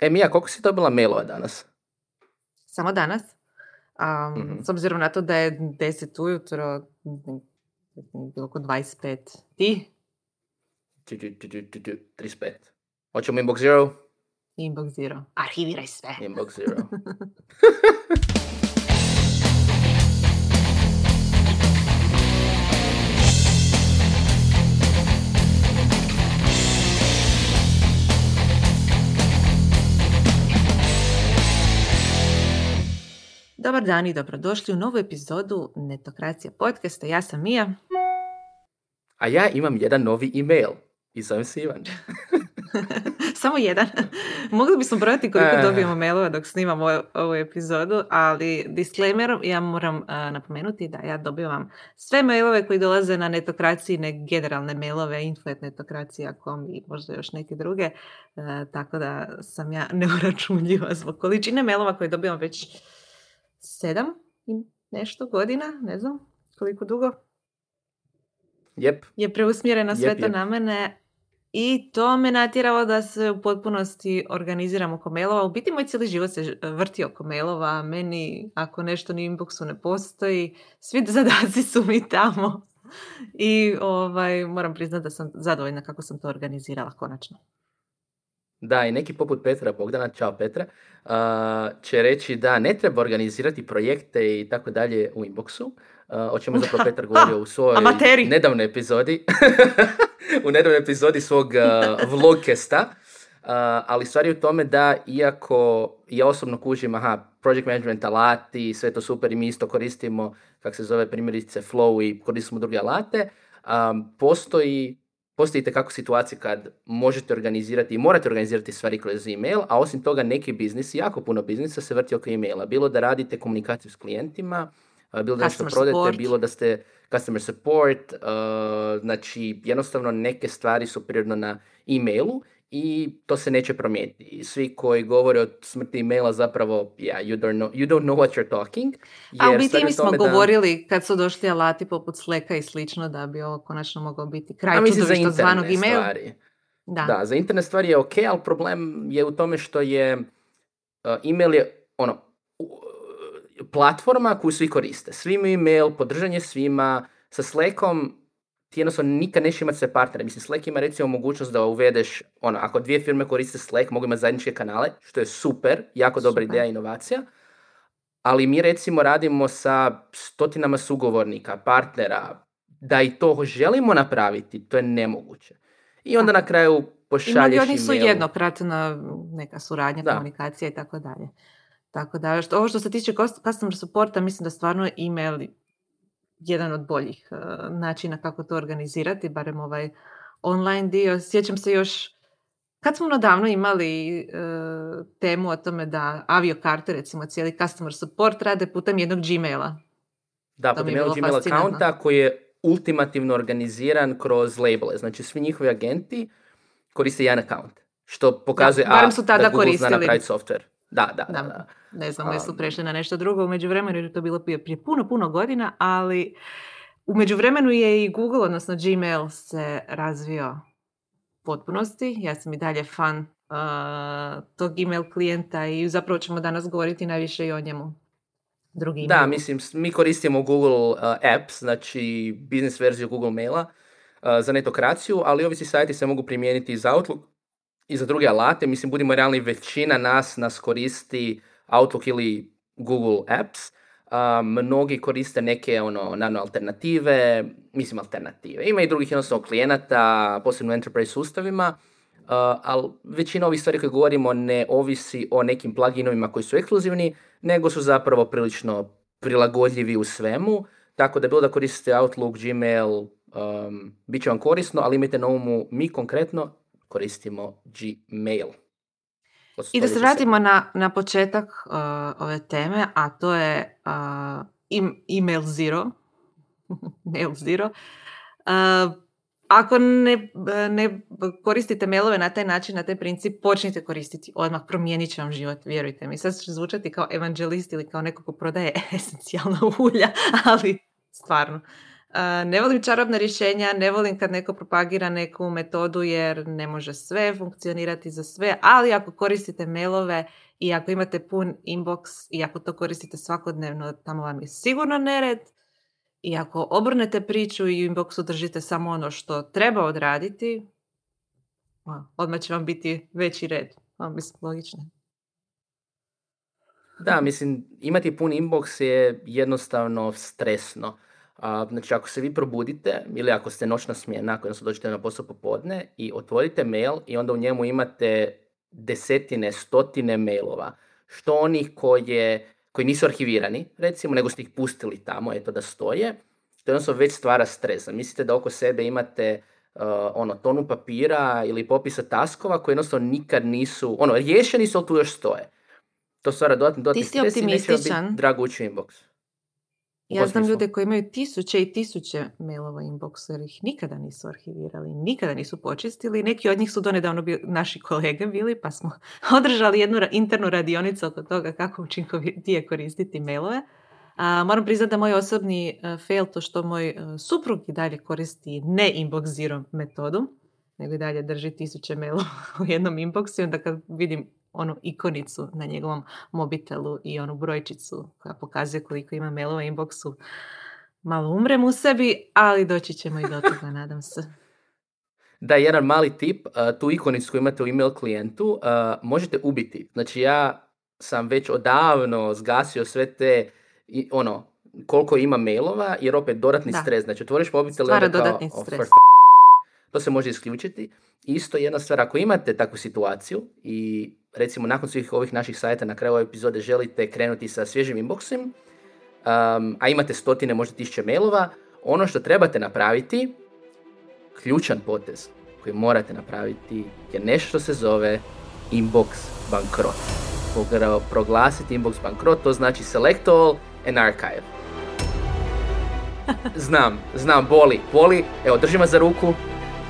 E, Mija, koliko si dobila mailova danas? Samo danas? Um, Mhm. S obzirom na to da je 10 ujutro, bilo oko 25. Ti? Tu, tu, tu, tu, tu, tu, 35. Hoćemo inbox zero? Inbox zero. Arhiviraj sve. Inbox zero. Dobar dan i dobrodošli u novu epizodu Netokracija podcasta. Ja sam Mija. A ja imam jedan novi email. I zovem se Ivan. Samo jedan. Mogli bismo brojati koliko Eh. dobijemo mailova dok snimamo ovu- ovu epizodu, ali disclaimerom ja moram a, napomenuti da ja dobivam sve mailove koji dolaze na netokracijne generalne mailove, info.netokracija.com i možda još neke druge, e, tako da sam ja neuračunljiva zbog količine mailova koje dobivam već sedam i nešto godina, ne znam koliko dugo Jep. je preusmjerena sve Jep, to jep. na mene i to me natjeralo da se u potpunosti organiziram oko mailova. U biti moj cijeli život se vrti oko mailova. Meni ako nešto ni inboxu ne postoji, svi zadaci su mi tamo. I ovaj, moram priznati da sam zadovoljna kako sam to organizirala konačno. Da, i neki poput Petra Bogdana, čao Petra, a, će reći da ne treba organizirati projekte i tako dalje u inboxu, a, o čemu zapravo Petar govorio u svojoj nedavnoj epizodi, u nedavnoj epizodi svog a, vlogcasta, a, ali stvar je u tome da iako ja osobno kužim, aha, project management alati, sve to super i mi isto koristimo, kak se zove primjerice Flow i koristimo druge alate, a, postoji postoji kako situacije kad možete organizirati i morate organizirati stvari kroz email, a osim toga neki biznis, jako puno biznisa se vrti oko emaila. Bilo da radite komunikaciju s klijentima, bilo da nešto prodajete, support. bilo da ste customer support, a, znači jednostavno neke stvari su prirodno na emailu i to se neće promijeniti. I Svi koji govore o smrti emaila zapravo, yeah, you don't know, you don't know what you're talking. A u biti mi smo da- govorili kad su došli alati poput Slacka i slično da bi ovo konačno mogao biti kraj čudovišta zvanog email. stvari. Da. Da, za internet stvari je ok, ali problem je u tome što je uh, email je ono platforma koju svi koriste. Svi imaju email, podržan je svima. Sa Slackom ti jednostavno nikad nećeš imati sve partnere. Mislim, Slack ima recimo mogućnost da uvedeš, ono, ako dvije firme koriste Slack, mogu imati zajedničke kanale, što je super, jako dobra Super. ideja i inovacija. Ali mi recimo radimo sa stotinama sugovornika, partnera, da i to želimo napraviti, to je nemoguće. I onda na kraju pošalješ od njih su jednokratna neka suradnja, Da. komunikacija i tako dalje. Tako da, što, ovo što se tiče cus- customer supporta, mislim da stvarno email jedan od boljih eh, načina kako to organizirati, barem ovaj online dio. Sjećam se još, kad smo davno imali eh, temu o tome da aviokarte, recimo cijeli customer support rade putem jednog Gmaila. Da, To putem je jednog Gmail accounta koji je ultimativno organiziran kroz labele. Znači svi njihovi agenti koriste jedan account. Što pokazuje barem a, su tada da Google koristili. zna napraviti software. Da, da, da. Da. Ne znam, jesu prešli na nešto drugo u međuvremenu jer je to bilo prije, prije puno, puno godina, ali u međuvremenu je i Google, odnosno Gmail se razvio potpunosti. Ja sam i dalje fan uh, tog email klijenta i zapravo ćemo danas govoriti najviše i o njemu. Drugi Da, mislim, mi koristimo Google uh, Apps, znači biznis verziju Google Maila uh, za netokraciju, ali ovi svi sajti se mogu primijeniti za Outlook i za druge alate. Mislim, budimo realni, većina nas nas koristi Outlook ili Google Apps. A, mnogi koriste neke ono, naravno, alternative, mislim alternative. Ima i drugih jednostavno klijenata, posebno u enterprise sustavima, uh, ali većina ovih stvari koje govorimo ne ovisi o nekim pluginovima koji su ekskluzivni, nego su zapravo prilično prilagodljivi u svemu, tako da bilo da koristite Outlook, Gmail, um, bit će vam korisno, ali imajte na umu, mi konkretno koristimo Gmail. I da se vratimo na, na početak uh, ove teme, a to je uh, im- email zero. mail zero. Uh, ako ne, ne koristite mailove na taj način, na taj princip, počnite koristiti odmah, promijenit će vam život, vjerujte mi. Sad će zvučati kao evanđelist ili kao neko ko prodaje esencijalna ulja, ali stvarno. Ne volim čarobna rješenja, ne volim kad neko propagira neku metodu jer ne može sve funkcionirati za sve, ali ako koristite mailove i ako imate pun inbox i ako to koristite svakodnevno, tamo vam je sigurno nered. I ako obrnete priču i u inboxu držite samo ono što treba odraditi, odmah će vam biti veći red. Mislim, logično. Da, mislim, imati pun inbox je jednostavno stresno. A, znači, ako se vi probudite ili ako ste noćna smjena, odnosno dođete na posao popodne i otvorite mail i onda u njemu imate desetine, stotine mailova, što onih koje, koji nisu arhivirani, recimo, nego ste ih pustili tamo, eto da stoje, to jednostavno već stvara stresa. Mislite da oko sebe imate uh, ono, tonu papira ili popisa taskova koji jednostavno nikad nisu, ono, riješeni su, ali tu još stoje. To stvara dodatni dodatni stres i neće biti dragući inbox. Ja znam ljude koji imaju tisuće i tisuće mailova inboxa jer ih nikada nisu arhivirali, nikada nisu počistili. Neki od njih su donedavno bili, naši kolege bili, pa smo održali jednu internu radionicu oko toga kako učinkovitije koristiti mailove. A, moram priznati da moj osobni uh, fail to što moj uh, suprug i dalje koristi ne inbox zero metodu, nego i dalje drži tisuće mailova u jednom inboxu i onda kad vidim onu ikonicu na njegovom mobitelu i onu brojčicu koja pokazuje koliko ima mailova inboxu. Malo umrem u sebi, ali doći ćemo i do toga, nadam se. Da, jedan mali tip, tu ikonicu koju imate u email klijentu možete ubiti. Znači ja sam već odavno zgasio sve te, ono, koliko ima mailova, jer opet dodatni stres. Znači otvoriš mobitel i onda dodatni stres. To se može isključiti. Isto jedna stvar, ako imate takvu situaciju i recimo nakon svih ovih naših sajta na kraju ove epizode želite krenuti sa svježim inboxom, um, a imate stotine, možda tisuće mailova, ono što trebate napraviti, ključan potez koji morate napraviti je nešto što se zove inbox bankrot. Proglasiti inbox bankrot, to znači select all and archive. Znam, znam, boli, boli, evo držim za ruku,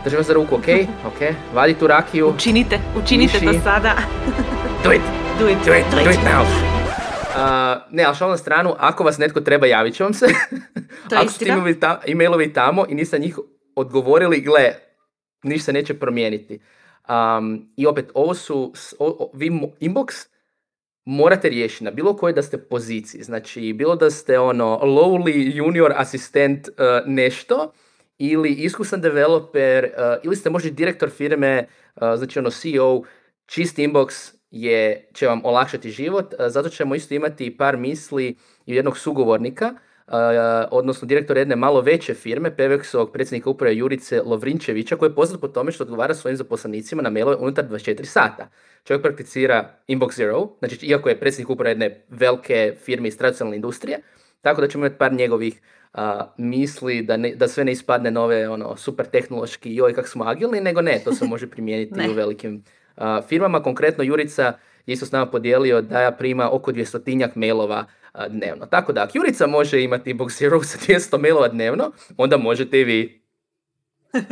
Držim za ruku, ok? Ok, vadi tu rakiju. Učinite, učinite to sada. do it. Do it, do it, do it now. Uh, ne, ali šal na stranu, ako vas netko treba, javit će vam se. To ako su ti e-mailovi tamo i niste njih odgovorili, gle, ništa se neće promijeniti. Um, I opet, ovo su, o, vi inbox morate riješiti na bilo kojoj da ste poziciji. Znači, bilo da ste ono lowly junior asistent uh, nešto, ili iskusan developer, uh, ili ste možda direktor firme, uh, znači ono CEO, čist inbox je, će vam olakšati život, uh, zato ćemo isto imati par misli i jednog sugovornika, odnosno direktor jedne malo veće firme, Pevexovog predsjednika uprave Jurice Lovrinčevića, koji je poznat po tome što odgovara svojim zaposlenicima na mailove unutar 24 sata. Čovjek prakticira Inbox Zero, znači iako je predsjednik uprave jedne velike firme iz tradicionalne industrije, tako da ćemo imati par njegovih misli da, ne, da sve ne ispadne nove ono, super tehnološki joj kak smo agilni, nego ne, to se može primijeniti u velikim firmama. Konkretno Jurica je isto s nama podijelio da ja prima oko 200 mailova dnevno. Tako da, ako Jurica može imati Inbox Zero sa 200 mailova dnevno, onda možete i vi.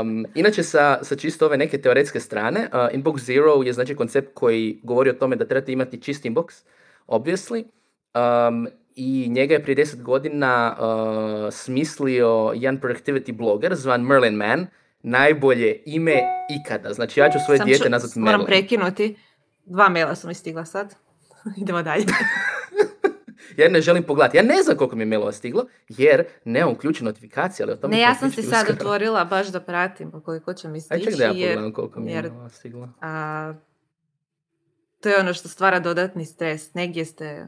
Um, inače, sa, sa čisto ove neke teoretske strane, uh, Inbox Zero je znači koncept koji govori o tome da trebate imati čist inbox, obviously, um, i njega je prije 10 godina uh, smislio jedan productivity bloger zvan Merlin Man, najbolje ime ikada. Znači ja ću svoje Sam dijete nazvati Merlin. Moram prekinuti. Dva maila su mi stigla sad. Idemo dalje. ja ne želim pogledati. Ja ne znam koliko mi je mailova stiglo, jer nemam ključ notifikacije, ali o tome Ne, ja sam si sad otvorila baš da pratim koliko će mi stići. Aj ček da ja pogledam koliko mi je mailova stiglo. A, to je ono što stvara dodatni stres. Negdje ste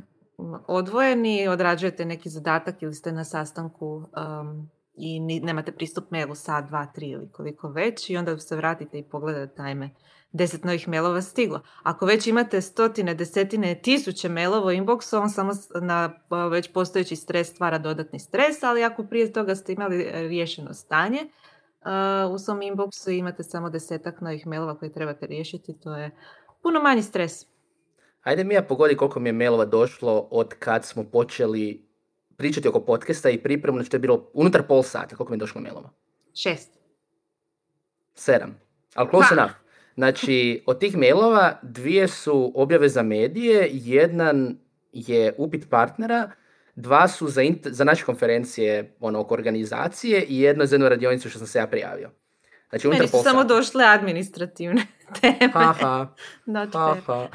odvojeni, odrađujete neki zadatak ili ste na sastanku um, i nemate pristup mailu sat, dva, tri ili koliko već i onda se vratite i pogledate tajme. Deset novih mailova stiglo. Ako već imate stotine, desetine, tisuće mailova u inboxu, on samo na već postojeći stres stvara dodatni stres, ali ako prije toga ste imali riješeno stanje, uh, u svom inboxu imate samo desetak novih mailova koje trebate riješiti, to je puno manji stres. Ajde mi ja pogodi koliko mi je mailova došlo od kad smo počeli pričati oko podcasta i pripremu, što je bilo unutar pol sata, koliko mi je došlo mailova? Šest. Sedam. Ali close enough. Znači, od tih mailova dvije su objave za medije, jedan je upit partnera, Dva su za, za naše konferencije ono, oko organizacije i jedno za jednu radionicu što sam se ja prijavio. Znači, Meni su samo došle administrativne teme. Ha, ha. ha,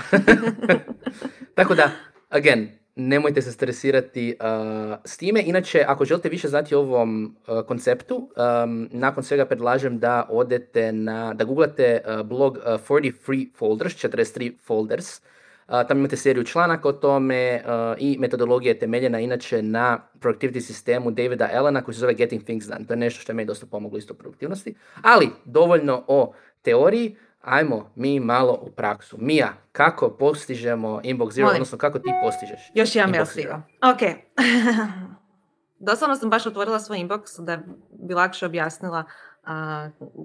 Tako da, again, nemojte se stresirati uh, s time. Inače, ako želite više znati o ovom uh, konceptu, um, nakon svega predlažem da odete na, da googlate uh, blog 40 Free Folders, 43 folders, tamo imate seriju članaka o tome i metodologija je temeljena inače na productivity sistemu Davida Allena koji se zove Getting Things Done. To je nešto što je meni dosta pomoglo isto u produktivnosti. Ali, dovoljno o teoriji, ajmo mi malo u praksu. Mija, kako postižemo Inbox Zero, odnosno kako ti postižeš Još jedan mail stigo. Ok. Doslovno sam baš otvorila svoj inbox da bi lakše objasnila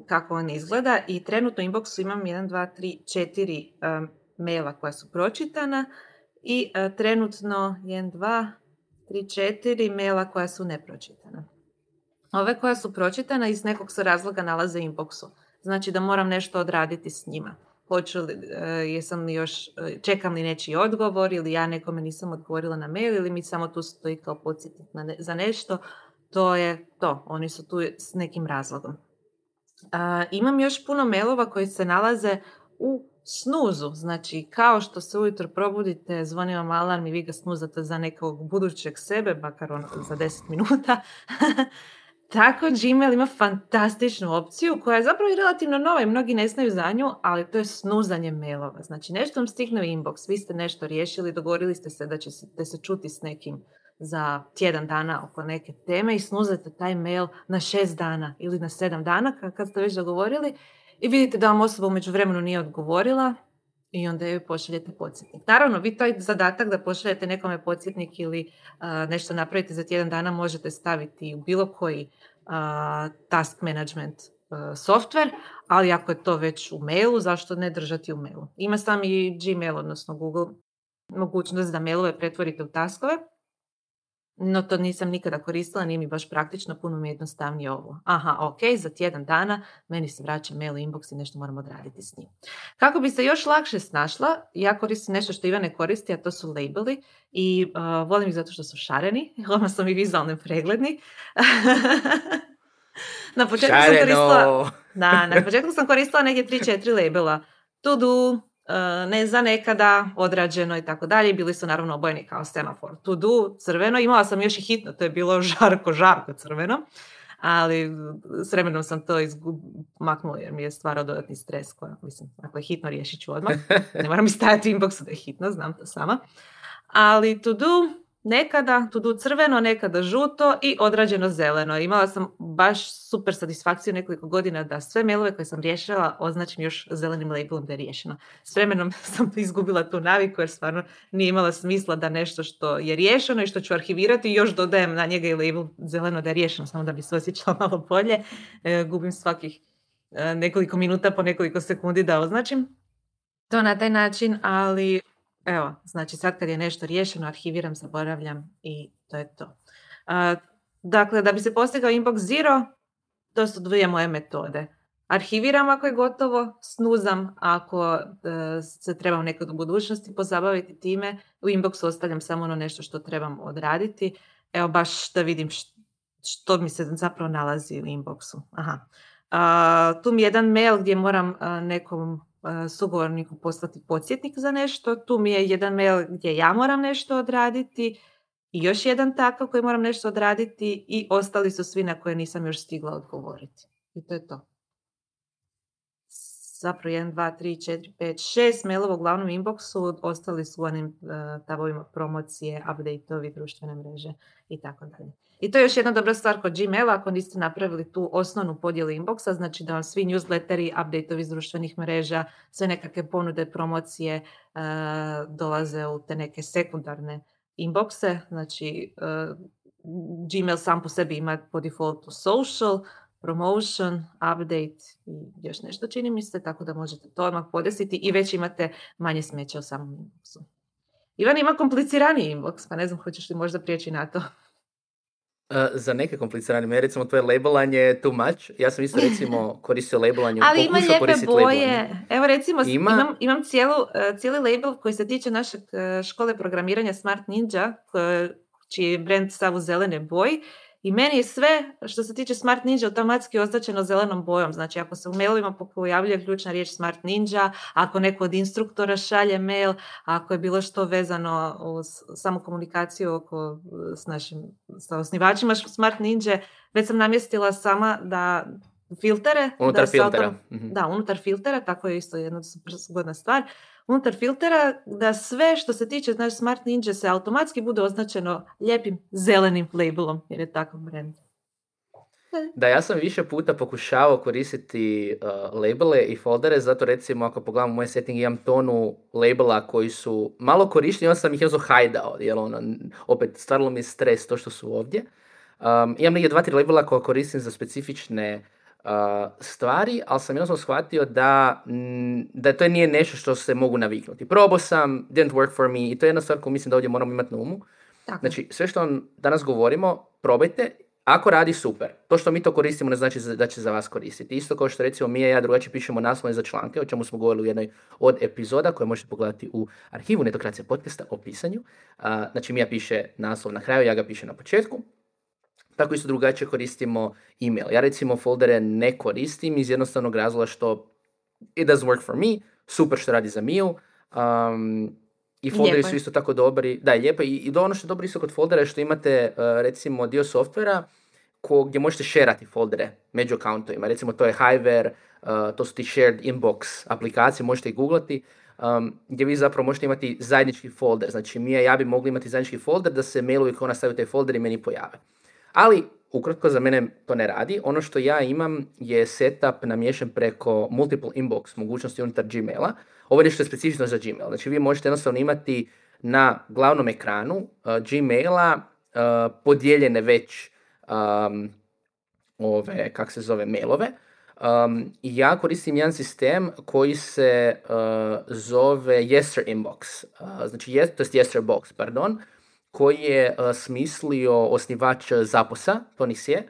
kako on izgleda i trenutno u inboxu imam 1, 2, 3, 4 maila koja su pročitana i uh, trenutno 1, 2, 3, 4 maila koja su nepročitana. Ove koja su pročitana iz nekog se razloga nalaze u inboxu. Znači da moram nešto odraditi s njima. Hoću li, uh, jesam li još, uh, čekam li nečiji odgovor ili ja nekome nisam odgovorila na mail ili mi samo tu stoji kao podsjetnik ne, za nešto. To je to. Oni su tu s nekim razlogom. imam još puno mailova koji se nalaze u snuzu. Znači, kao što se ujutro probudite, zvoni vam alarm i vi ga snuzate za nekog budućeg sebe, makar ono za 10 minuta. Tako Gmail ima fantastičnu opciju koja je zapravo i relativno nova i mnogi ne znaju za nju, ali to je snuzanje mailova. Znači nešto vam stigne u inbox, vi ste nešto riješili, dogovorili ste se da ćete se čuti s nekim za tjedan dana oko neke teme i snuzate taj mail na šest dana ili na sedam dana kad ste već dogovorili i vidite da vam osoba umeđu vremenu nije odgovorila i onda joj pošaljete podsjetnik. Naravno, vi taj zadatak da pošaljete nekome podsjetnik ili nešto napravite za tjedan dana možete staviti u bilo koji task management software, ali ako je to već u mailu, zašto ne držati u mailu? Ima sam i Gmail, odnosno Google, mogućnost da mailove pretvorite u taskove, no to nisam nikada koristila, nije mi baš praktično, puno mi je jednostavnije ovo. Aha, ok, za tjedan dana meni se vraća mail inbox i nešto moram odraditi s njim. Kako bi se još lakše snašla, ja koristim nešto što Iva ne koristi, a to su labeli i uh, volim ih zato što su šareni, odmah su mi vizualno pregledni. na početku sam koristila, da, na početku sam koristila neke 3-4 labela. To do, ne za nekada, odrađeno i tako dalje. Bili su naravno obojeni kao semafor. To do, crveno. Imala sam još i hitno, to je bilo žarko, žarko crveno. Ali s vremenom sam to maknula jer mi je stvarao dodatni stres. Koja, mislim, ako je hitno, riješit ću odmah. Ne moram mi stajati u inboxu da je hitno, znam to sama. Ali to do, nekada tu crveno, nekada žuto i odrađeno zeleno. Imala sam baš super satisfakciju nekoliko godina da sve mailove koje sam riješila označim još zelenim labelom da je riješeno. S vremenom sam izgubila tu naviku jer stvarno nije imala smisla da nešto što je riješeno i što ću arhivirati još dodajem na njega i label zeleno da je riješeno samo da bi se osjećala malo bolje. E, gubim svakih e, nekoliko minuta po nekoliko sekundi da označim to na taj način, ali Evo, znači sad kad je nešto riješeno, arhiviram, zaboravljam i to je to. dakle, da bi se postigao inbox zero, to su dvije moje metode. Arhiviram ako je gotovo, snuzam ako e, se trebam nekad u budućnosti pozabaviti time. U inboxu ostavljam samo ono nešto što trebam odraditi. Evo baš da vidim što mi se zapravo nalazi u inboxu. Aha. tu mi je jedan mail gdje moram nekom sugovorniku poslati podsjetnik za nešto, tu mi je jedan mail gdje ja moram nešto odraditi i još jedan takav koji moram nešto odraditi i ostali su svi na koje nisam još stigla odgovoriti. I to je to. Zapravo 1, 2, 3, 4, 5, 6 mailova u glavnom inboxu, ostali su onim uh, tabovima promocije, update-ovi, društvene mreže i tako dalje. I to je još jedna dobra stvar kod Gmaila, ako niste napravili tu osnovnu podjelu inboxa, znači da vam svi newsletteri, update iz društvenih mreža, sve nekakve ponude, promocije e, dolaze u te neke sekundarne inboxe, znači e, Gmail sam po sebi ima po defaultu social, promotion, update i još nešto čini mi se, tako da možete to odmah podesiti i već imate manje smeća u samom inboxu. Ivan ima kompliciraniji inbox, pa ne znam hoćeš li možda prijeći na to. Uh, za neke komplicirane mjere, recimo tvoje labelanje too much. Ja sam isto recimo koristio labelanje, Ali ima lijepe boje. Evo recimo ima... imam, imam cijelu, uh, cijeli label koji se tiče naše uh, škole programiranja Smart Ninja, čiji je brand stav u zelene boji i meni je sve što se tiče Smart Ninja automatski označeno zelenom bojom. Znači ako se u mailovima pojavljuje ključna riječ Smart Ninja, ako neko od instruktora šalje mail, ako je bilo što vezano uz samu komunikaciju oko, s našim sa osnivačima Smart Ninja, već sam namjestila sama da filtere. Unutar da filtera. Mhm. Da, unutar filtera, tako je isto jedna zgodna stvar. Unutar filtera da sve što se tiče znači Smart Ninja se automatski bude označeno lijepim zelenim labelom, jer je takav brand. Da, ja sam više puta pokušavao koristiti uh, labele i foldere, zato recimo ako pogledam moj setting imam tonu labela koji su malo korišteni, onda sam ih jednostavno hajdao, jer ono, opet stvarilo mi stres to što su ovdje. Um, imam negdje dva, tri labela koja koristim za specifične stvari, ali sam jednostavno shvatio da, da to nije nešto što se mogu naviknuti. Probao sam, didn't work for me i to je jedna stvar koju mislim da ovdje moramo imati na umu. Tako. Znači, sve što vam danas govorimo, probajte, ako radi super. To što mi to koristimo ne znači da će za vas koristiti. Isto kao što recimo mi i ja drugačije pišemo naslove za članke, o čemu smo govorili u jednoj od epizoda koje možete pogledati u arhivu Netokracija podcasta o pisanju. znači mi ja piše naslov na kraju, ja ga pišem na početku. Tako isto drugačije koristimo email. Ja recimo foldere ne koristim iz jednostavnog razloga što it doesn't work for me, super što radi za Miju. Um, I folderi su isto tako dobri. Da, je lijepo. I, i ono što je dobro isto kod foldera je što imate uh, recimo dio softvera ko, gdje možete šerati foldere među accountovima. Recimo to je Hiver, uh, to su ti shared inbox aplikacije, možete ih googlati. Um, gdje vi zapravo možete imati zajednički folder. Znači mi i ja bi mogli imati zajednički folder da se mailovi koji nastavljaju taj folder i meni pojave. Ali, ukratko za mene to ne radi. Ono što ja imam je setup namješan preko multiple inbox mogućnosti unutar Gmaila. Ovo je nešto specifično za Gmail. Znači vi možete jednostavno imati na glavnom ekranu uh, Gmaila uh, podijeljene već um, ove, kak se zove, mailove. Um, ja koristim jedan sistem koji se uh, zove Yester Inbox, uh, znači yes, to je Yester Box, pardon, koji je uh, smislio osnivač Zaposa, Tony Sie.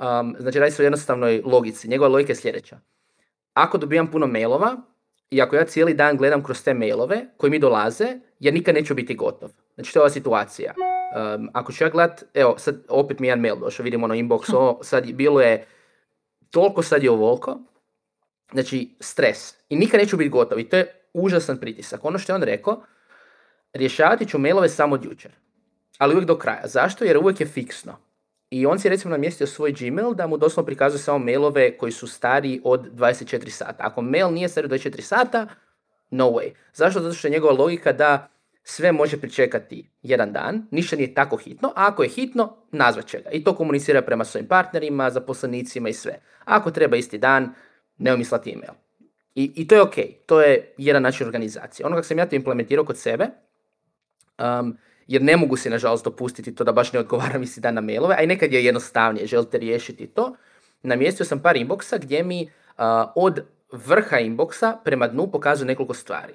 Um, znači radi se o jednostavnoj logici. Njegova logika je sljedeća. Ako dobijam puno mailova i ako ja cijeli dan gledam kroz te mailove koji mi dolaze, ja nikad neću biti gotov. Znači to je ova situacija. Um, ako ću ja gledat, evo sad opet mi jedan mail došao, vidimo ono inbox, o, sad bilo je toliko, sad je ovoliko. Znači stres. I nikad neću biti gotov i to je užasan pritisak. Ono što je on rekao, rješavati ću mailove samo od jučer ali uvijek do kraja. Zašto? Jer uvijek je fiksno. I on si recimo namjestio svoj Gmail da mu doslovno prikazuje samo mailove koji su stari od 24 sata. Ako mail nije stari od 24 sata, no way. Zašto? Zato što je njegova logika da sve može pričekati jedan dan, ništa nije tako hitno, a ako je hitno, nazvat će ga. I to komunicira prema svojim partnerima, zaposlenicima i sve. Ako treba isti dan, ne mislati email. I, I to je ok, to je jedan način organizacije. Ono kako sam ja to implementirao kod sebe, um, jer ne mogu se nažalost dopustiti to da baš ne odgovaram isti dan na mailove, a i nekad je jednostavnije, želite riješiti to. Namjestio sam par inboxa gdje mi od vrha inboxa prema dnu pokazuje nekoliko stvari.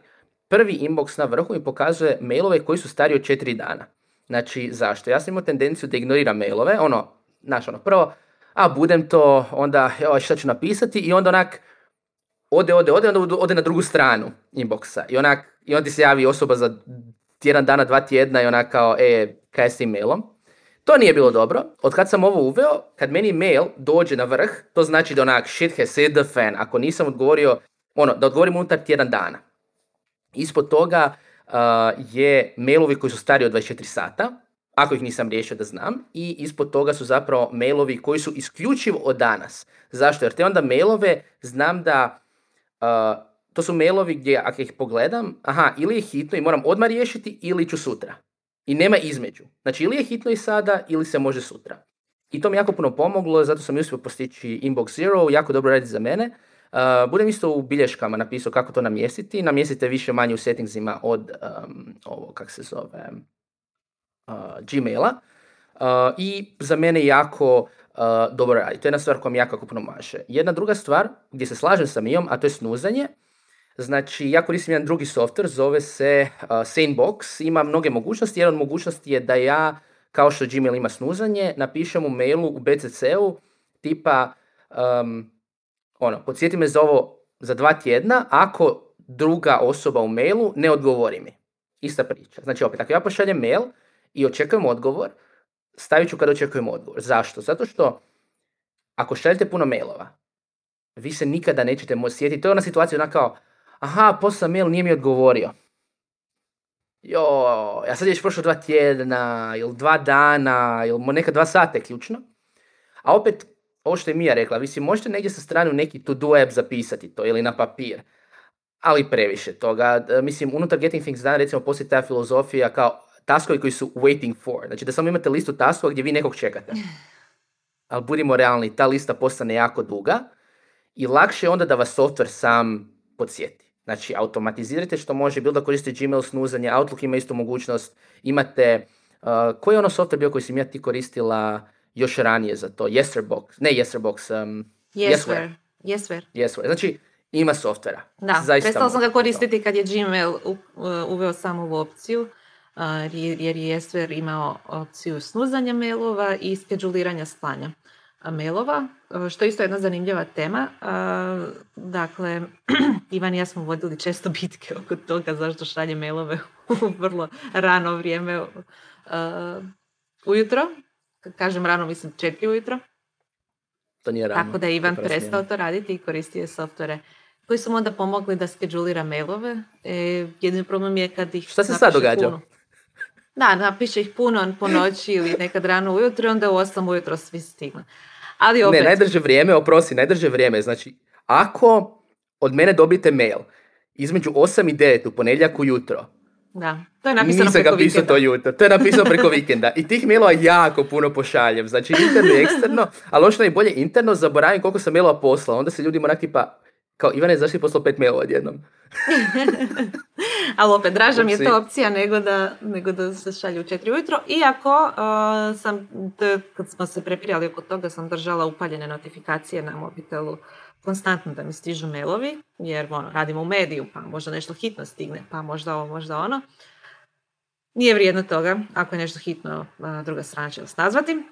Prvi inbox na vrhu mi pokazuje mailove koji su stari od četiri dana. Znači, zašto? Ja sam imao tendenciju da ignoriram mailove, ono, znaš, ono, prvo, a budem to, onda, evo, šta ću napisati, i onda onak, ode, ode, ode, onda ode na drugu stranu inboxa. I onak, i onda ti se javi osoba za tjedan dana, dva tjedna i ona kao, e, kaj je s tim mailom? To nije bilo dobro. Od kad sam ovo uveo, kad meni mail dođe na vrh, to znači da onak shit has hit the fan. Ako nisam odgovorio, ono, da odgovorim unutar tjedan dana. Ispod toga uh, je mailovi koji su stari od 24 sata, ako ih nisam riješio da znam, i ispod toga su zapravo mailovi koji su isključivo od danas. Zašto? Jer te onda mailove znam da uh, to su mailovi gdje ako ih pogledam, aha, ili je hitno i moram odmah riješiti ili ću sutra. I nema između. Znači ili je hitno i sada ili se može sutra. I to mi jako puno pomoglo, zato sam uspio postići Inbox Zero, jako dobro radi za mene. Uh, budem isto u bilješkama napisao kako to namjestiti. Namjestite više manje u settingsima od um, ovo, kak se zove, uh, Gmaila. Uh, I za mene jako dobro radi. To je jedna stvar koja mi jako puno maše. Jedna druga stvar gdje se slažem sa Mijom, a to je snuzanje. Znači, ja koristim jedan drugi software, zove se uh, Sanebox, ima mnoge mogućnosti. Jedna od mogućnosti je da ja, kao što Gmail ima snuzanje, napišem u mailu u BCC-u tipa, um, ono, podsjeti me za ovo za dva tjedna, ako druga osoba u mailu ne odgovori mi. Ista priča. Znači, opet, ako ja pošaljem mail i očekujem odgovor, stavit ću kada očekujem odgovor. Zašto? Zato što ako šaljete puno mailova, vi se nikada nećete moći sjetiti. To je ona situacija ona kao, aha, poslao mail, nije mi odgovorio. Jo, ja sad je još prošlo dva tjedna, ili dva dana, ili neka dva sata je ključno. A opet, ovo što je Mija rekla, vi si možete negdje sa strane u neki to-do app zapisati to ili na papir, ali previše toga. Mislim, unutar Getting Things Done recimo postoji ta filozofija kao taskovi koji su waiting for. Znači da samo imate listu taskova gdje vi nekog čekate. Ali budimo realni, ta lista postane jako duga i lakše je onda da vas software sam podsjeti. Znači, automatizirajte što može, bilo da koristite Gmail snuzanje, Outlook ima istu mogućnost, imate, uh, koji je ono software bio koji sam ja ti koristila još ranije za to? Yesterbox, ne Yesterbox, um, Yesware. Yesware. Yesware. Znači, ima softvera. Da, prestala sam ga koristiti kad je Gmail uh, uveo samo ovu opciju, uh, jer je Yesware imao opciju snuzanja mailova i skeduliranja slanja mailova, što je isto jedna zanimljiva tema. Dakle, Ivan i ja smo vodili često bitke oko toga zašto šalje mailove u vrlo rano vrijeme ujutro. Kad kažem rano, mislim četiri ujutro. To nije rano. Tako da je Ivan prestao to raditi i koristio softvere koji su mu onda pomogli da skedulira mailove. E, jedini problem je kad ih Šta se sad događa? Puno. Da, napiše ih puno po noći ili nekad rano ujutro onda u 8 ujutro svi stignu. Ali opet... Ne, najdrže vrijeme, oprosti, najdrže vrijeme. Znači, ako od mene dobijete mail između 8 i 9 u ponedjeljak ujutro, da, to je napisano Nisam ga pisao to jutro, to je napisano preko vikenda. I tih mailova jako puno pošaljem. Znači interno i eksterno, ali ono što je bolje interno, zaboravim koliko sam mailova poslao. Onda se ljudima onak tipa, kao Ivane, zašto si poslao pet mailova odjednom? ali opet, draža mi je to opcija nego da, nego da se šalju u četiri ujutro. Iako uh, sam, kad smo se prepirali oko toga, sam držala upaljene notifikacije na mobitelu konstantno da mi stižu mailovi, jer ono, radimo u mediju, pa možda nešto hitno stigne, pa možda ovo, možda ono. Nije vrijedno toga, ako je nešto hitno, druga strana će vas nazvati.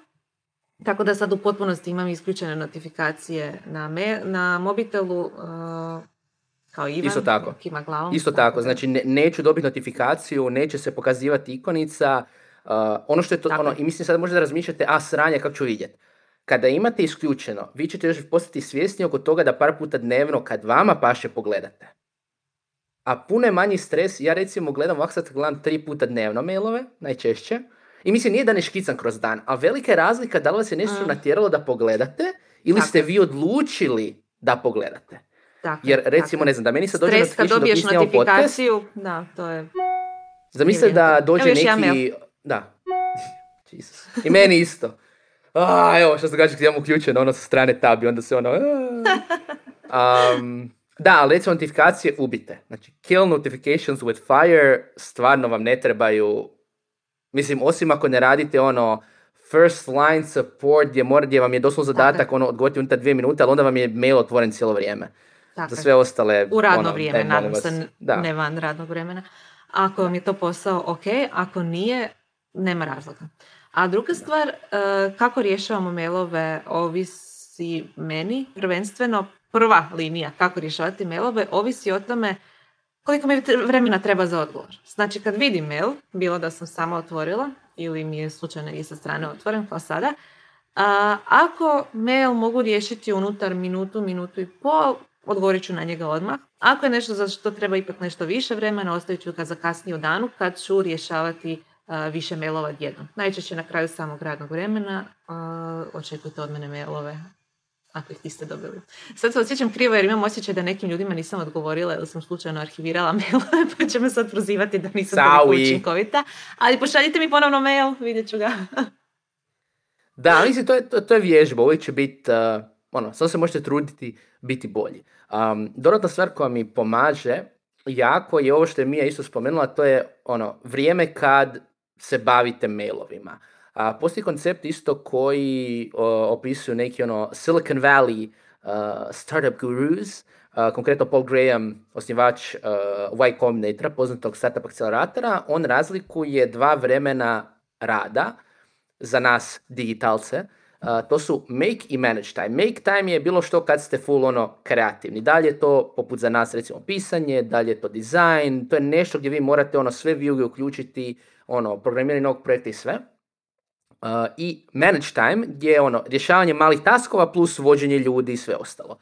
Tako da sad u potpunosti imam isključene notifikacije na, me, na mobitelu, uh, kao Ivan, Isto tako. kima glavom. Isto tako, znači ne, neću dobiti notifikaciju, neće se pokazivati ikonica, uh, ono što je to, ono, i mislim sad možda razmišljate, a sranje, kako ću vidjeti. Kada imate isključeno, vi ćete još postati svjesni oko toga da par puta dnevno, kad vama paše, pogledate. A puno je manji stres, ja recimo gledam, ovako sad gledam tri puta dnevno mailove, najčešće, i mislim, nije da ne škicam kroz dan, ali velika je razlika da li vas je nešto natjeralo da pogledate ili ste vi odlučili da pogledate. Tako, Jer recimo, ne znam, da meni sad dođe Stres kad dobiješ notifikaciju, da, to je... Zamislite da dođe neki... Da. Jesus. I meni isto. A, evo što se događa kad imam uključeno ono sa strane tabi, onda se ono... Um, da, ali recimo notifikacije ubite. Znači, kill notifications with fire stvarno vam ne trebaju Mislim, osim ako ne radite ono first line support gdje, mora, gdje vam je doslovno zadatak ono, odgovoriti unutar dvije minute, ali onda vam je mail otvoren cijelo vrijeme. Za sve ostale... U radno ono, vrijeme, nadam se, ne van radnog vremena. Ako vam je to posao, ok, ako nije, nema razloga. A druga stvar, eh, kako rješavamo mailove, ovisi meni, prvenstveno prva linija kako rješavati mailove, ovisi o tome koliko mi vremena treba za odgovor. Znači kad vidim mail, bilo da sam sama otvorila ili mi je slučajno i sa strane otvoren kao sada, a, ako mail mogu riješiti unutar minutu, minutu i pol, odgovorit ću na njega odmah. Ako je nešto za što treba ipak nešto više vremena, ostavit ću ga za kasnije u danu kad ću rješavati više mailova jednom. Najčešće na kraju samog radnog vremena očekujte od mene mailove ako ih niste dobili. Sad se osjećam krivo jer imam osjećaj da nekim ljudima nisam odgovorila ili sam slučajno arhivirala mail, pa će me sad prozivati da nisam toliko učinkovita. Ali pošaljite mi ponovno mail, vidjet ću ga. da, mislim, to je, to, to je vježba, uvijek će biti, uh, ono, samo se možete truditi biti bolji. Um, dodatna stvar koja mi pomaže jako je ovo što je Mija isto spomenula, to je ono, vrijeme kad se bavite mailovima. A postoji koncept isto koji opisuju neki ono Silicon Valley uh, startup gurus, uh, konkretno Paul Graham, osnivač uh, Y Combinatora, poznatog startup akceleratora, on razlikuje dva vremena rada za nas digitalce. Uh, to su make i manage time. Make time je bilo što kad ste full ono kreativni. Dalje je to poput za nas recimo pisanje, dalje je to design, to je nešto gdje vi morate ono sve vijuge uključiti, ono programiranje novog projekta i sve i manage time gdje je ono rješavanje malih taskova plus vođenje ljudi i sve ostalo.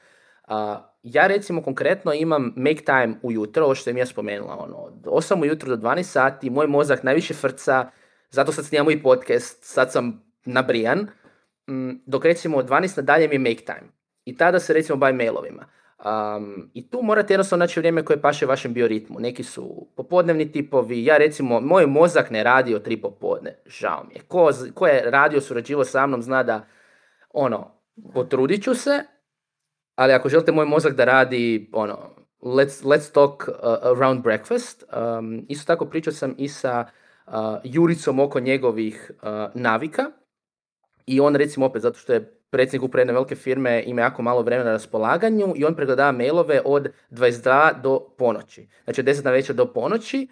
ja recimo konkretno imam make time ujutro, ovo što je ja spomenula, ono, od 8 ujutro do 12 sati, moj mozak najviše frca, zato sad snimamo i podcast, sad sam nabrijan, mm, dok recimo od 12 nadalje mi je make time. I tada se recimo bavim mailovima. Um, I tu morate jednostavno naći vrijeme koje paše vašem bioritmu. Neki su popodnevni tipovi, ja recimo, moj mozak ne radi od tri popodne, žao mi je. Ko, ko je radio, surađivo sa mnom, zna da, ono, potrudit ću se, ali ako želite moj mozak da radi, ono, let's, let's talk uh, around breakfast. Um, isto tako pričao sam i sa uh, Juricom oko njegovih uh, navika. I on recimo opet, zato što je predsjednik uprave jedne velike firme ima jako malo vremena na raspolaganju i on pregledava mailove od 22 do ponoći. Znači od 10 na večer do ponoći.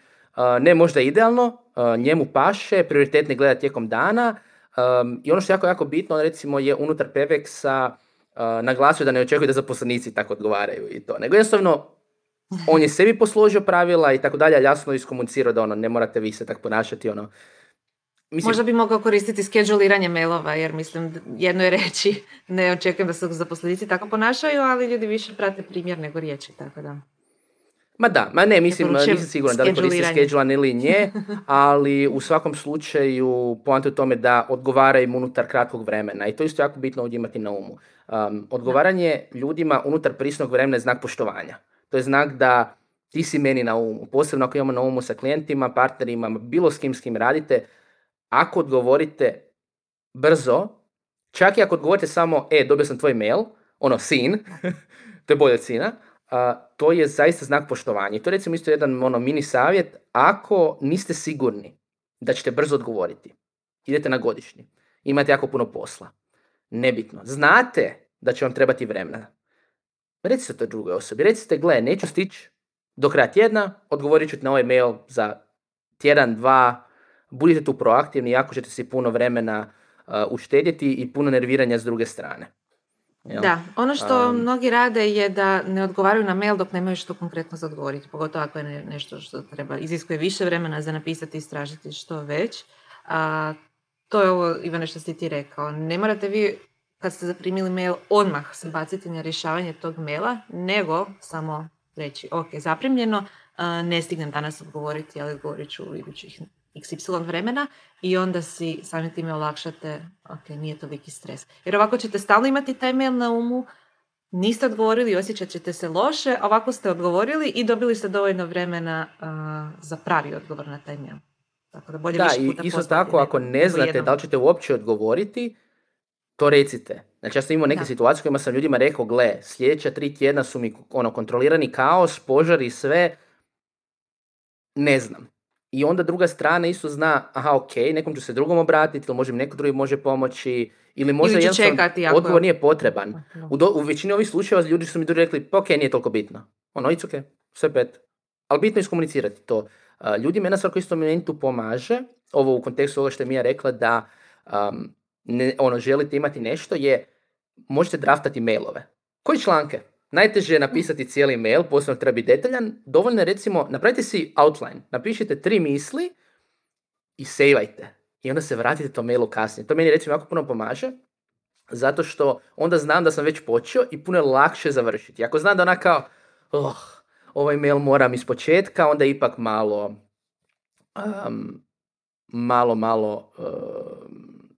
Ne možda idealno, njemu paše, prioritetni gleda tijekom dana. I ono što je jako, jako bitno, on recimo je unutar Pevexa naglasio da ne očekuje da zaposlenici tako odgovaraju i to. Nego jednostavno on je sebi posložio pravila i tako dalje, jasno iskomunicirao da ono, ne morate vi se tako ponašati, ono, Mislim... Možda bi mogao koristiti skedžuliranje mailova, jer mislim, jedno je reći, ne očekujem da se zaposlenici tako ponašaju, ali ljudi više prate primjer nego riječi, tako da. Ma da, ma ne, mislim, nisam siguran da li koristi schedulan ili nje, ali u svakom slučaju poanta u tome da odgovara im unutar kratkog vremena i to isto jako bitno ovdje imati na umu. Um, odgovaranje ljudima unutar prisnog vremena je znak poštovanja. To je znak da ti si meni na umu, posebno ako imamo na umu sa klijentima, partnerima, bilo s kim s kim radite, ako odgovorite brzo, čak i ako odgovorite samo, e, dobio sam tvoj mail, ono, sin, to je bolje od sina, to je zaista znak poštovanja. I to je recimo isto jedan ono, mini savjet, ako niste sigurni da ćete brzo odgovoriti, idete na godišnji, imate jako puno posla, nebitno, znate da će vam trebati vremena, recite to drugoj osobi, recite, gle, neću stići do kraja tjedna, odgovorit ću ti na ovaj mail za tjedan, dva, budite tu proaktivni, jako ćete si puno vremena uh, uštedjeti i puno nerviranja s druge strane. Da, ono što um, mnogi rade je da ne odgovaraju na mail dok nemaju što konkretno za odgovoriti, pogotovo ako je nešto što treba, iziskuje više vremena za napisati i istražiti što već. A, to je ovo, Ivane, što si ti rekao. Ne morate vi, kad ste zaprimili mail, odmah se baciti na rješavanje tog maila, nego samo reći, ok, zaprimljeno, ne stignem danas odgovoriti, ali odgovorit ću u idućih xy vremena i onda si samim time olakšate, ok, nije to veliki stres. Jer ovako ćete stalno imati taj mail na umu, niste odgovorili, osjećat ćete se loše, ovako ste odgovorili i dobili ste dovoljno vremena za pravi odgovor na taj mail. Tako da bolje da, i isto tako, ako ne znate da li ćete uopće odgovoriti, to recite. Znači ja sam imao neke situacije kojima sam ljudima rekao, gle, sljedeća tri tjedna su mi ono, kontrolirani kaos, požar i sve, ne znam. I onda druga strana isto zna, aha, ok, nekom ću se drugom obratiti, ili možda neko drugi može pomoći, ili možda čekati, odgovor nije potreban. U, u većini ovih slučajeva ljudi su mi drugi rekli, pa ok, nije toliko bitno. Ono, it's ok, sve pet. Ali bitno je iskomunicirati to. Uh, ljudi me na svakom istom momentu pomaže, ovo u kontekstu ovoga što je Mija rekla da um, ne, ono, želite imati nešto je, možete draftati mailove. Koji članke? Najteže je napisati cijeli mail, posebno treba biti detaljan. Dovoljno je recimo, napravite si outline, napišite tri misli i sejvajte. I onda se vratite to mailu kasnije. To meni recimo jako puno pomaže, zato što onda znam da sam već počeo i puno je lakše završiti. Ako znam da ona kao, oh, ovaj mail moram iz početka, onda ipak malo, um, malo, malo um,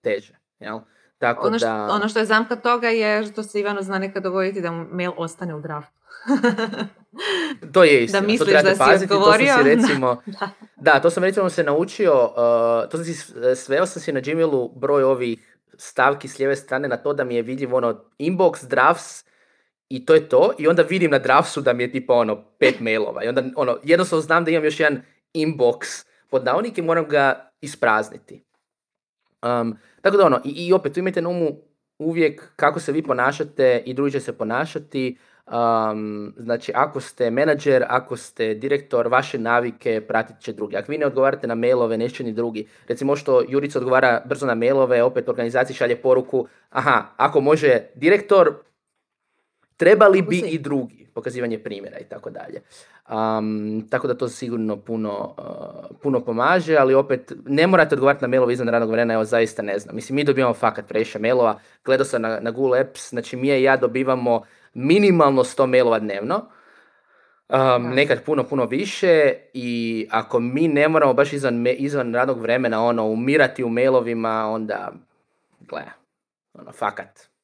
teže. Jel? Tako ono, što, da... ono što je zamka toga je što se Ivano zna nekad dogoditi da mu mail ostane u draftu. to je istina. Da misliš to da si paziti, odgovorio. To si recimo, da. da. to sam recimo se naučio, uh, to sam si, sveo sam si na Gmailu broj ovih stavki s lijeve strane na to da mi je vidljiv ono inbox, drafts i to je to. I onda vidim na draftsu da mi je tipa ono pet mailova. I onda ono, jednostavno znam da imam još jedan inbox pod navodnik i moram ga isprazniti. Um, tako da ono, i, i opet tu imajte na umu uvijek kako se vi ponašate i drugi će se ponašati. Um, znači, ako ste menadžer, ako ste direktor, vaše navike pratit će drugi. Ako vi ne odgovarate na mailove, neće ni drugi. Recimo što Jurica odgovara brzo na mailove, opet organizaciji šalje poruku, aha, ako može direktor, Trebali bi i drugi, pokazivanje primjera i tako dalje. Um, tako da to sigurno puno, uh, puno pomaže, ali opet ne morate odgovarati na mailove izvan radnog vremena, evo zaista ne znam. Mislim, mi dobivamo fakat previše mailova, gledao sam na, na Google Apps, znači mi i ja dobivamo minimalno 100 mailova dnevno, um, nekad puno, puno više i ako mi ne moramo baš izvan, me- izvan radnog vremena ono, umirati u mailovima, onda, gle, ono, fakat.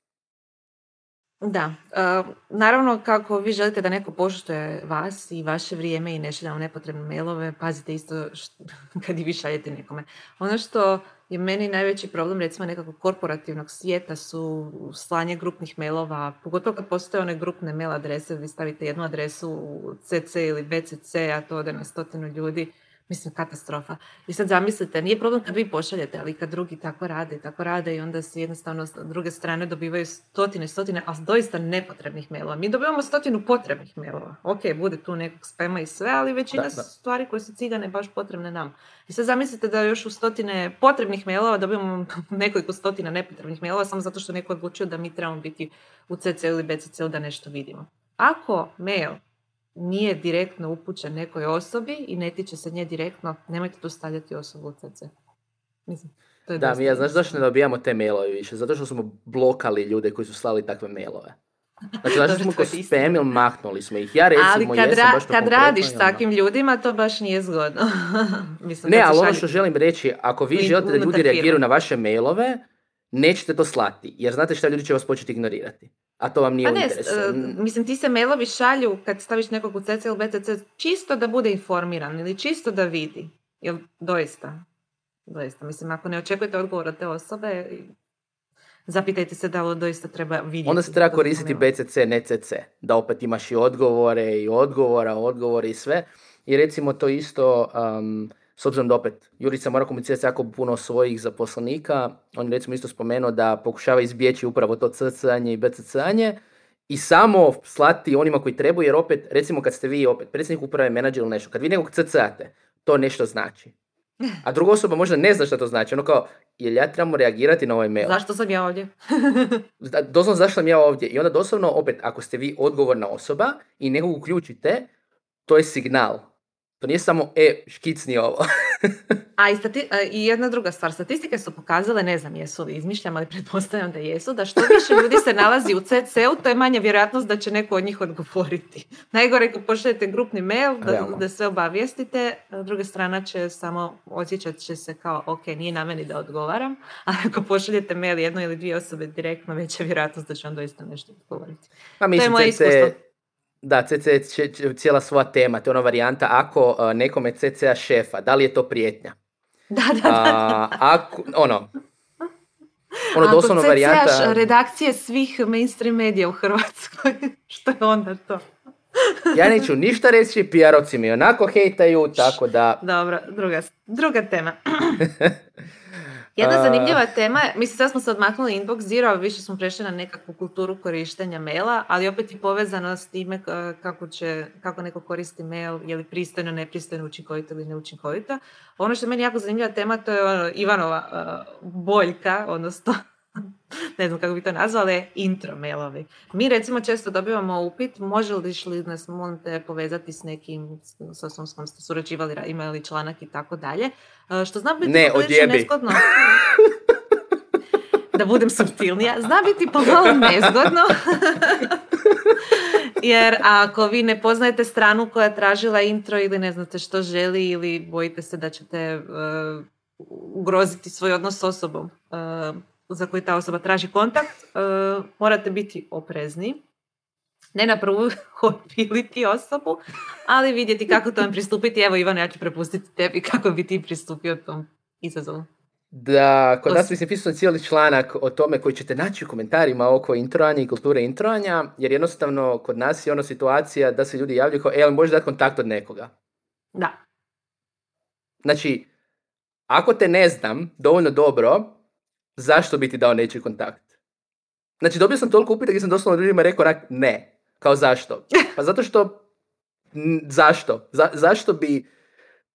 Da, e, naravno kako vi želite da neko poštuje vas i vaše vrijeme i ne šalje vam nepotrebne mailove, pazite isto št- kad i vi šaljete nekome. Ono što je meni najveći problem recimo nekakvog korporativnog svijeta su slanje grupnih mailova, pogotovo kad postoje one grupne mail adrese, vi stavite jednu adresu u CC ili BCC, a to ode na stotinu ljudi, mislim katastrofa. I sad zamislite, nije problem kad vi pošaljete, ali kad drugi tako rade, tako rade i onda se jednostavno s druge strane dobivaju stotine, stotine, a doista nepotrebnih mailova. Mi dobivamo stotinu potrebnih mailova. Ok, bude tu nekog spema i sve, ali većina Da, da. stvari koje su ciljane baš potrebne nam. I sad zamislite da još u stotine potrebnih mailova dobijemo nekoliko stotina nepotrebnih mailova samo zato što neko odlučio da mi trebamo biti u CC ili BCC da nešto vidimo. Ako mail nije direktno upućen nekoj osobi i ne tiče se nje direktno, nemojte tu stavljati osobu u CC. Mislim, to je Da, mi ja, znaš zašto ne dobijamo te mailove više? Zato što smo blokali ljude koji su slali takve mailove. Znači, Dobro, smo ko spam ili mahnuli smo ih. Ja recimo Ali kad, jesam ra- baš to kad radiš s ono. takvim ljudima, to baš nije zgodno. Mislim, Ne, ali ono što želim reći, ako vi želite da ljudi reagiraju na vaše mailove, nećete to slati. Jer znate šta ljudi će vas početi ignorirati. A to vam nije Pa u ne, interesu. e, mislim ti se mailovi šalju kad staviš nekog u CC ili BCC čisto da bude informiran ili čisto da vidi. Jel doista? Doista. Mislim, ako ne očekujete odgovor od te osobe, zapitajte se da li doista treba vidjeti. Onda se treba koristiti. BCC, ne CC. Da opet imaš i odgovore i odgovora, odgovore i sve. I recimo to isto, um, s obzirom da opet Jurica mora komunicirati jako puno svojih zaposlenika, on je recimo isto spomenuo da pokušava izbjeći upravo to CC-anje i BCC-anje i samo slati onima koji trebaju, jer opet, recimo kad ste vi opet predsjednik uprave, menadžer ili nešto, kad vi nekog CC-ate, to nešto znači. A druga osoba možda ne zna šta to znači. Ono kao, jel ja trebamo reagirati na ovaj mail? Zašto sam ja ovdje? Doslovno zašto sam ja ovdje. I onda doslovno opet, ako ste vi odgovorna osoba i nekog uključite, to je signal. To nije samo, e, škicni ovo. A i, stati- a, i jedna druga stvar, statistike su pokazale, ne znam jesu li izmišljam, ali pretpostavljam da jesu, da što više ljudi se nalazi u CC-u, to je manja vjerojatnost da će neko od njih odgovoriti. Najgore ako pošaljete grupni mail, da, da sve obavijestite, druga strana će samo osjećat će se kao, ok, nije na meni da odgovaram, a ako pošaljete mail jednoj ili dvije osobe direktno, veća je vjerojatnost da će on doista nešto odgovoriti. Pa je mislim, moje CC, iskustvo. Da, CC je cijela svoja tema, to je ona varijanta, ako a, nekome CC-a šefa, da li je to prijetnja? Da, da, da. A, ako, ono, ono Ako doslovno varijanta, redakcije svih mainstream medija u Hrvatskoj, što je onda to? ja neću ništa reći, PR-ovci mi onako hejtaju, tako da, Dobro, druga, druga tema. Jedna zanimljiva tema, je- mislim sad smo se odmaknuli inbox zero, a više smo prešli na nekakvu kulturu korištenja maila, ali opet i povezano s time kako, će, kako neko koristi mail, je li pristojno, nepristojno, učinkovito ili neučinkovito. Ono što je meni jako zanimljiva tema, to je ono Ivanova uh, boljka, odnosno ne znam kako bi to nazvali, intro mailovi. Mi recimo često dobivamo upit, može li li nas molim te povezati s nekim s- osobom s kojom ste surađivali, ra- imali članak i tako dalje, E, što zna biti Ne, odjebi. da budem subtilnija, zna biti pomalo nezgodno. Jer ako vi ne poznajete stranu koja je tražila intro ili ne znate što želi ili bojite se da ćete e, ugroziti svoj odnos s osobom e, za koju ta osoba traži kontakt, e, morate biti oprezni. Ne na prvu odpiliti osobu, ali vidjeti kako tome pristupiti. Evo Ivana, ja ću prepustiti tebi kako bi ti pristupio tom izazovu. Da, kod To nas mislim pisao cijeli članak o tome koji ćete naći u komentarima oko introanja i kulture introanja, jer jednostavno kod nas je ono situacija da se ljudi javljaju kao, e, ali možeš dati kontakt od nekoga. Da. Znači, ako te ne znam dovoljno dobro, zašto bi ti dao nečiji kontakt? Znači, dobio sam toliko upita gdje sam doslovno ljudima rekao onak, ne. Kao zašto? Pa zato što, n- zašto? Za- zašto bi,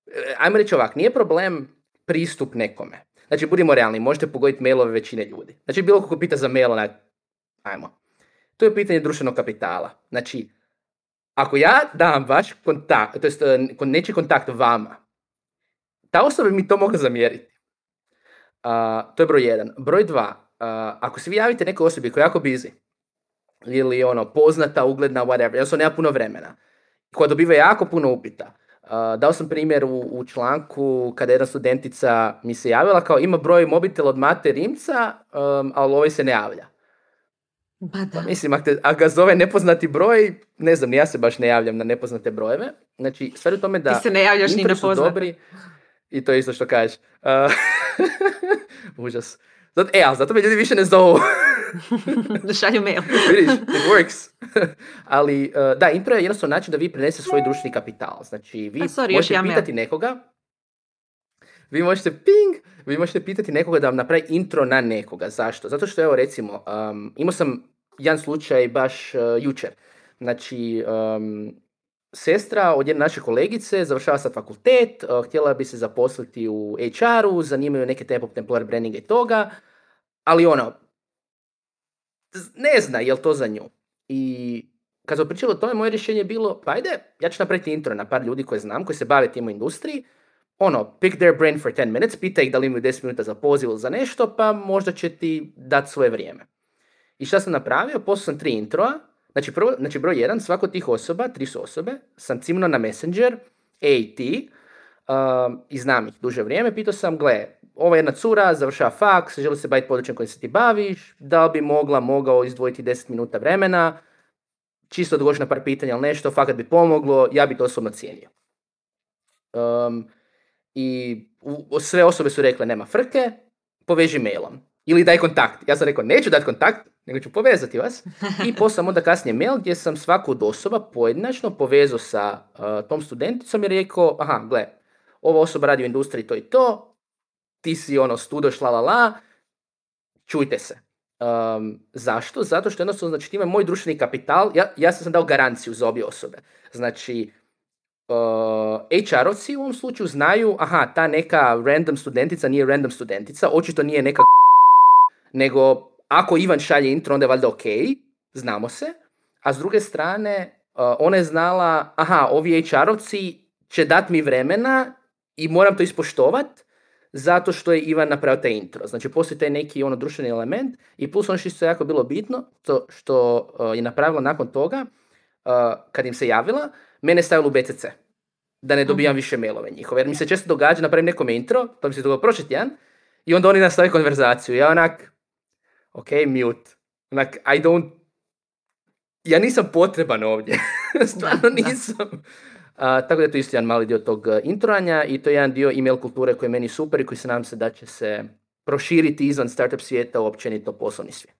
e, ajmo reći ovak, nije problem pristup nekome. Znači, budimo realni, možete pogoditi mailove većine ljudi. Znači, bilo kako pita za mail, onak, ajmo. to je pitanje društvenog kapitala. Znači, ako ja dam vaš kontakt, to jest nečiji kontakt vama, ta osoba bi mi to mogla zamjeriti. To je broj jedan. Broj dva, ako se vi javite nekoj osobi koja je jako busy, ili ono, poznata, ugledna, whatever, jednostavno nema puno vremena, koja dobiva jako puno upita, dao sam primjer u, u članku kada jedna studentica mi se javila kao ima broj mobitel od Mate Rimca, um, ali ovaj se ne javlja. Pa da. mislim, ako, ga zove nepoznati broj, ne znam, ja se baš ne javljam na nepoznate brojeve. Znači, stvar u tome da Ti se ne javljaš ni na dobri. I to je isto što kažeš. Uh, užas. Zato, e, ali zato me ljudi više ne zovu. da šalju mail. Vidiš, it works. Ali, uh, da, intro je jednostavno način da vi prenesete svoj društveni kapital. Znači, vi sorry, možete ja pitati nekoga, vi možete ping, vi možete pitati nekoga da vam napravi intro na nekoga. Zašto? Zato što, evo, recimo, um, imao sam jedan slučaj baš uh, jučer. Znači, um, sestra od jedne naše kolegice završava sad fakultet, uh, htjela bi se zaposliti u HR-u, zanimaju neke tempo templar brandinga i toga, ali ono, ne zna je li to za nju. I kad smo pričali o tome, moje rješenje je bilo, pa ajde, ja ću napraviti intro na par ljudi koje znam, koji se bave tim u industriji, ono, pick their brain for 10 minutes, pita ih da li imaju 10 minuta za poziv ili za nešto, pa možda će ti dati svoje vrijeme. I šta sam napravio? Poslao sam tri introa, znači, prvo, znači broj jedan, svako tih osoba, tri su osobe, sam cimno na Messenger, AT, um, i znam ih duže vrijeme, pitao sam, gle, ova jedna cura završava faks, želi se baviti područjem kojim se ti baviš, da li bi mogla, mogao izdvojiti 10 minuta vremena, čisto odgovoriti na par pitanja ili nešto, fakat bi pomoglo, ja bi to osobno cijenio. Um, I sve osobe su rekle nema frke, poveži mailom. Ili daj kontakt. Ja sam rekao neću dati kontakt, nego ću povezati vas. I poslao onda kasnije mail gdje sam svaku od osoba pojedinačno povezao sa uh, tom studenticom i rekao, aha, gle, ova osoba radi u industriji to i to, ti si ono studoš la la la, čujte se. Um, zašto? Zato što jednostavno, znači, time moj društveni kapital, ja, ja sam dao garanciju za obje osobe. Znači, uh, HR-ovci u ovom slučaju znaju, aha, ta neka random studentica nije random studentica, očito nije neka nego ako Ivan šalje intro, onda je valjda ok, znamo se, a s druge strane, uh, ona je znala, aha, ovi HR-ovci će dat mi vremena i moram to ispoštovat, zato što je Ivan napravio taj intro. Znači, postoji taj neki ono društveni element i plus ono što je jako bilo bitno, to što uh, je napravila nakon toga, uh, kad im se javila, mene stavilo u BCC. Da ne dobijam mhm. više mailove njihove. Jer mi se često događa, napravim nekom intro, to mi se dogodilo prošli tjedan, i onda oni nastave konverzaciju. Ja onak, ok, mute. Onak, I don't, ja nisam potreban ovdje. Stvarno nisam tako da je to isto jedan mali dio tog e, introanja i to je jedan dio email kulture koji je meni super i koji se nadam se da će se proširiti izvan startup svijeta u općenito poslovni svijet.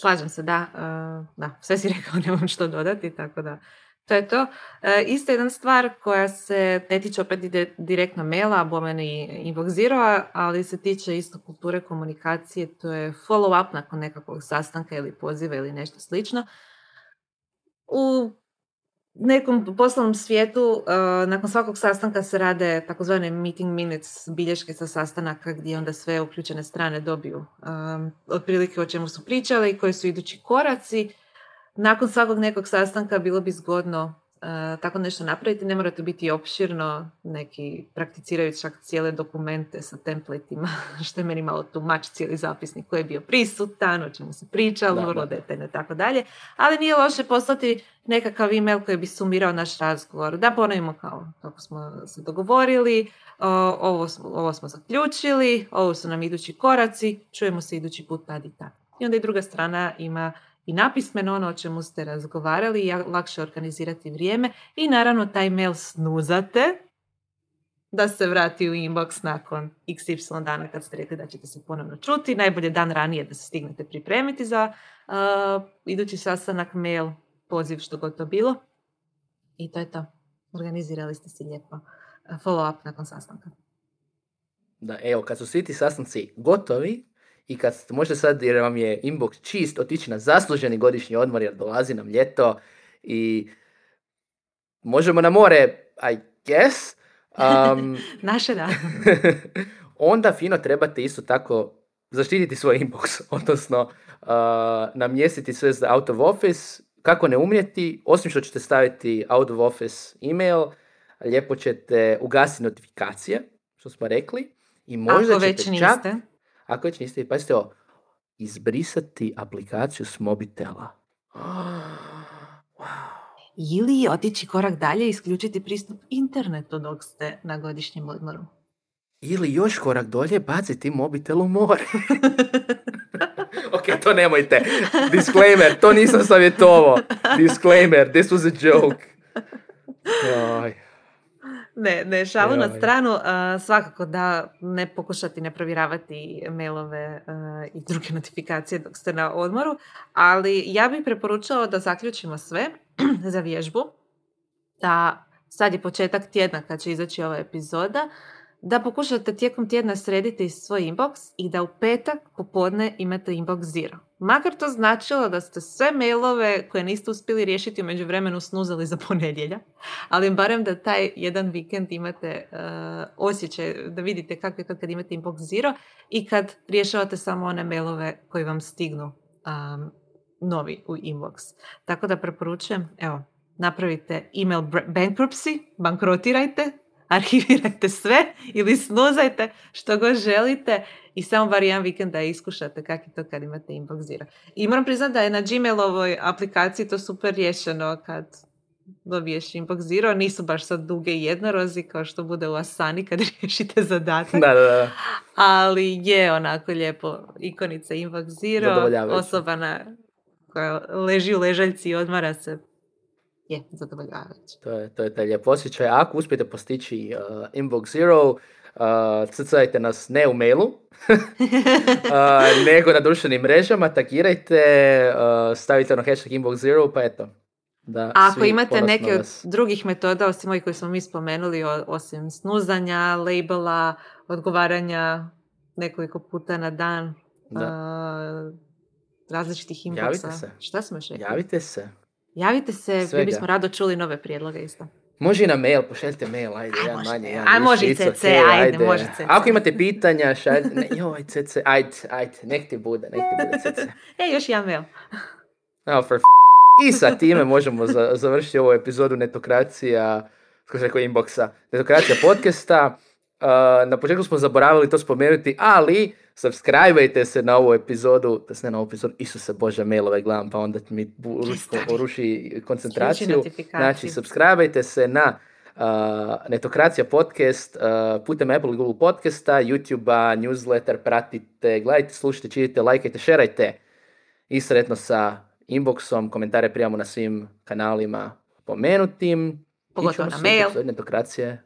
Slažem se, da. Uh, da, sve si rekao, nemam što dodati, tako da to je to. Uh, isto jedna stvar koja se ne tiče opet direktno maila, a bome ni inbox ali se tiče isto kulture komunikacije, to je follow up nakon nekakvog sastanka ili poziva ili nešto slično. U nekom poslovnom svijetu uh, nakon svakog sastanka se rade takozvane meeting minutes, bilješke sa sastanaka gdje onda sve uključene strane dobiju um, otprilike o čemu su pričali i koji su idući koraci. Nakon svakog nekog sastanka bilo bi zgodno E, tako nešto napraviti. Ne morate biti opširno, neki prakticiraju čak cijele dokumente sa templatima, što je meni malo tu mač cijeli zapisnik koji je bio prisutan, o čemu se pričalo, vrlo detaljno i tako dalje. Ali nije loše poslati nekakav email koji bi sumirao naš razgovor. Da ponovimo kao kako smo se dogovorili, ovo, smo, ovo smo zaključili, ovo su nam idući koraci, čujemo se idući put tad i tad. I onda i druga strana ima i napismeno ono o čemu ste razgovarali i lakše organizirati vrijeme i naravno taj mail snuzate da se vrati u inbox nakon xy dana kad ste rekli da ćete se ponovno čuti. Najbolje dan ranije da se stignete pripremiti za uh, idući sastanak, mail, poziv, što god to bilo. I to je to. Organizirali ste si lijepo follow up nakon sastanka. Da, evo, kad su svi ti sastanci gotovi, i kad možete sad, jer vam je inbox čist, otići na zasluženi godišnji odmor jer dolazi nam ljeto i možemo na more, I guess. Um, Naše da. onda fino trebate isto tako zaštititi svoj inbox, odnosno uh, namjestiti sve za out of office, kako ne umrijeti, osim što ćete staviti out of office email, lijepo ćete ugasiti notifikacije, što smo rekli, i možda Ako ćete već čak, niste. Ako već niste, pazite ovo, izbrisati aplikaciju s mobitela. Ili otići korak dalje i isključiti pristup internetu dok ste na godišnjem odmoru. Ili još korak dolje, baciti mobitel u more. ok, to nemojte. Disclaimer, to nisam savjetovao. Disclaimer, this was a joke. Ne, ne, šalu na stranu, svakako da ne pokušati ne provjeravati mailove i druge notifikacije dok ste na odmoru, ali ja bih preporučala da zaključimo sve za vježbu, da sad je početak tjedna kad će izaći ova epizoda, da pokušate tijekom tjedna srediti svoj inbox i da u petak popodne imate inbox zero. Makar to značilo da ste sve mailove koje niste uspjeli riješiti u međuvremenu snuzali za ponedjeljak, ali barem da taj jedan vikend imate uh, osjećaj, da vidite kako je to kad imate inbox zero i kad rješavate samo one mailove koji vam stignu um, novi u inbox. Tako da preporučujem, evo, napravite email bankruptcy, bankrotirajte, arhivirajte sve ili snuzajte što god želite i samo bar jedan vikend da iskušate kako je to kad imate inbox zero. I moram priznati da je na Gmailovoj aplikaciji to super riješeno kad dobiješ inbox zero, nisu baš sad duge i jednorozi kao što bude u Asani kad riješite zadatak, Da, da, da. ali je onako lijepo ikonica inbox zero, osoba na, koja leži u ležaljci i odmara se, je zadovoljavajuće. To je, to je taj lijep osjećaj. Ako uspijete postići uh, Inbox Zero, uh, crcajte nas ne u mailu, uh, nego na društvenim mrežama, tagirajte, uh, stavite ono hashtag Inbox Zero, pa eto. Da, A ako imate neke od vas- drugih metoda, osim ovih koje smo mi spomenuli, o- osim snuzanja, labela, odgovaranja nekoliko puta na dan, Da. a, različitih inboxa. Javite se. Šta smo još rekli? Javite se. Javite se, mi bismo rado čuli nove prijedloge isto. Može i na mail, pošaljite mail, ajde, može, manje, aj, više, može i CC, okay, ajde, može CC. Ako imate pitanja, šaljite, ne, joj, CC, ajde, ajde, nek ti bude, nek ti bude CC. E, još jedan mail. Evo, for f- I sa time možemo za- završiti ovu epizodu Netokracija, kako se rekao, inboxa, Netokracija podcasta. Na početku smo zaboravili to spomenuti, ali subscribe se na ovu epizodu, da se ne na ovu epizodu, Isuse Bože, mailove gledam, pa onda mi bu- ruši, koncentraciju. Znači, subscribe se na uh, Netokracija podcast uh, putem Apple i Google podcasta, YouTube-a, newsletter, pratite, gledajte, slušajte, čitite, lajkajte, šerajte i sretno sa inboxom, komentare prijamo na svim kanalima pomenutim. Pogotovo na mail. Netokracije.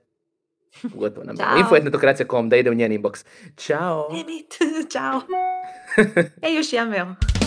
Pogotovo na mail. Info.netokracija.com da ide u njen inbox. Ćao! It, Ćao. E, još jedan mail.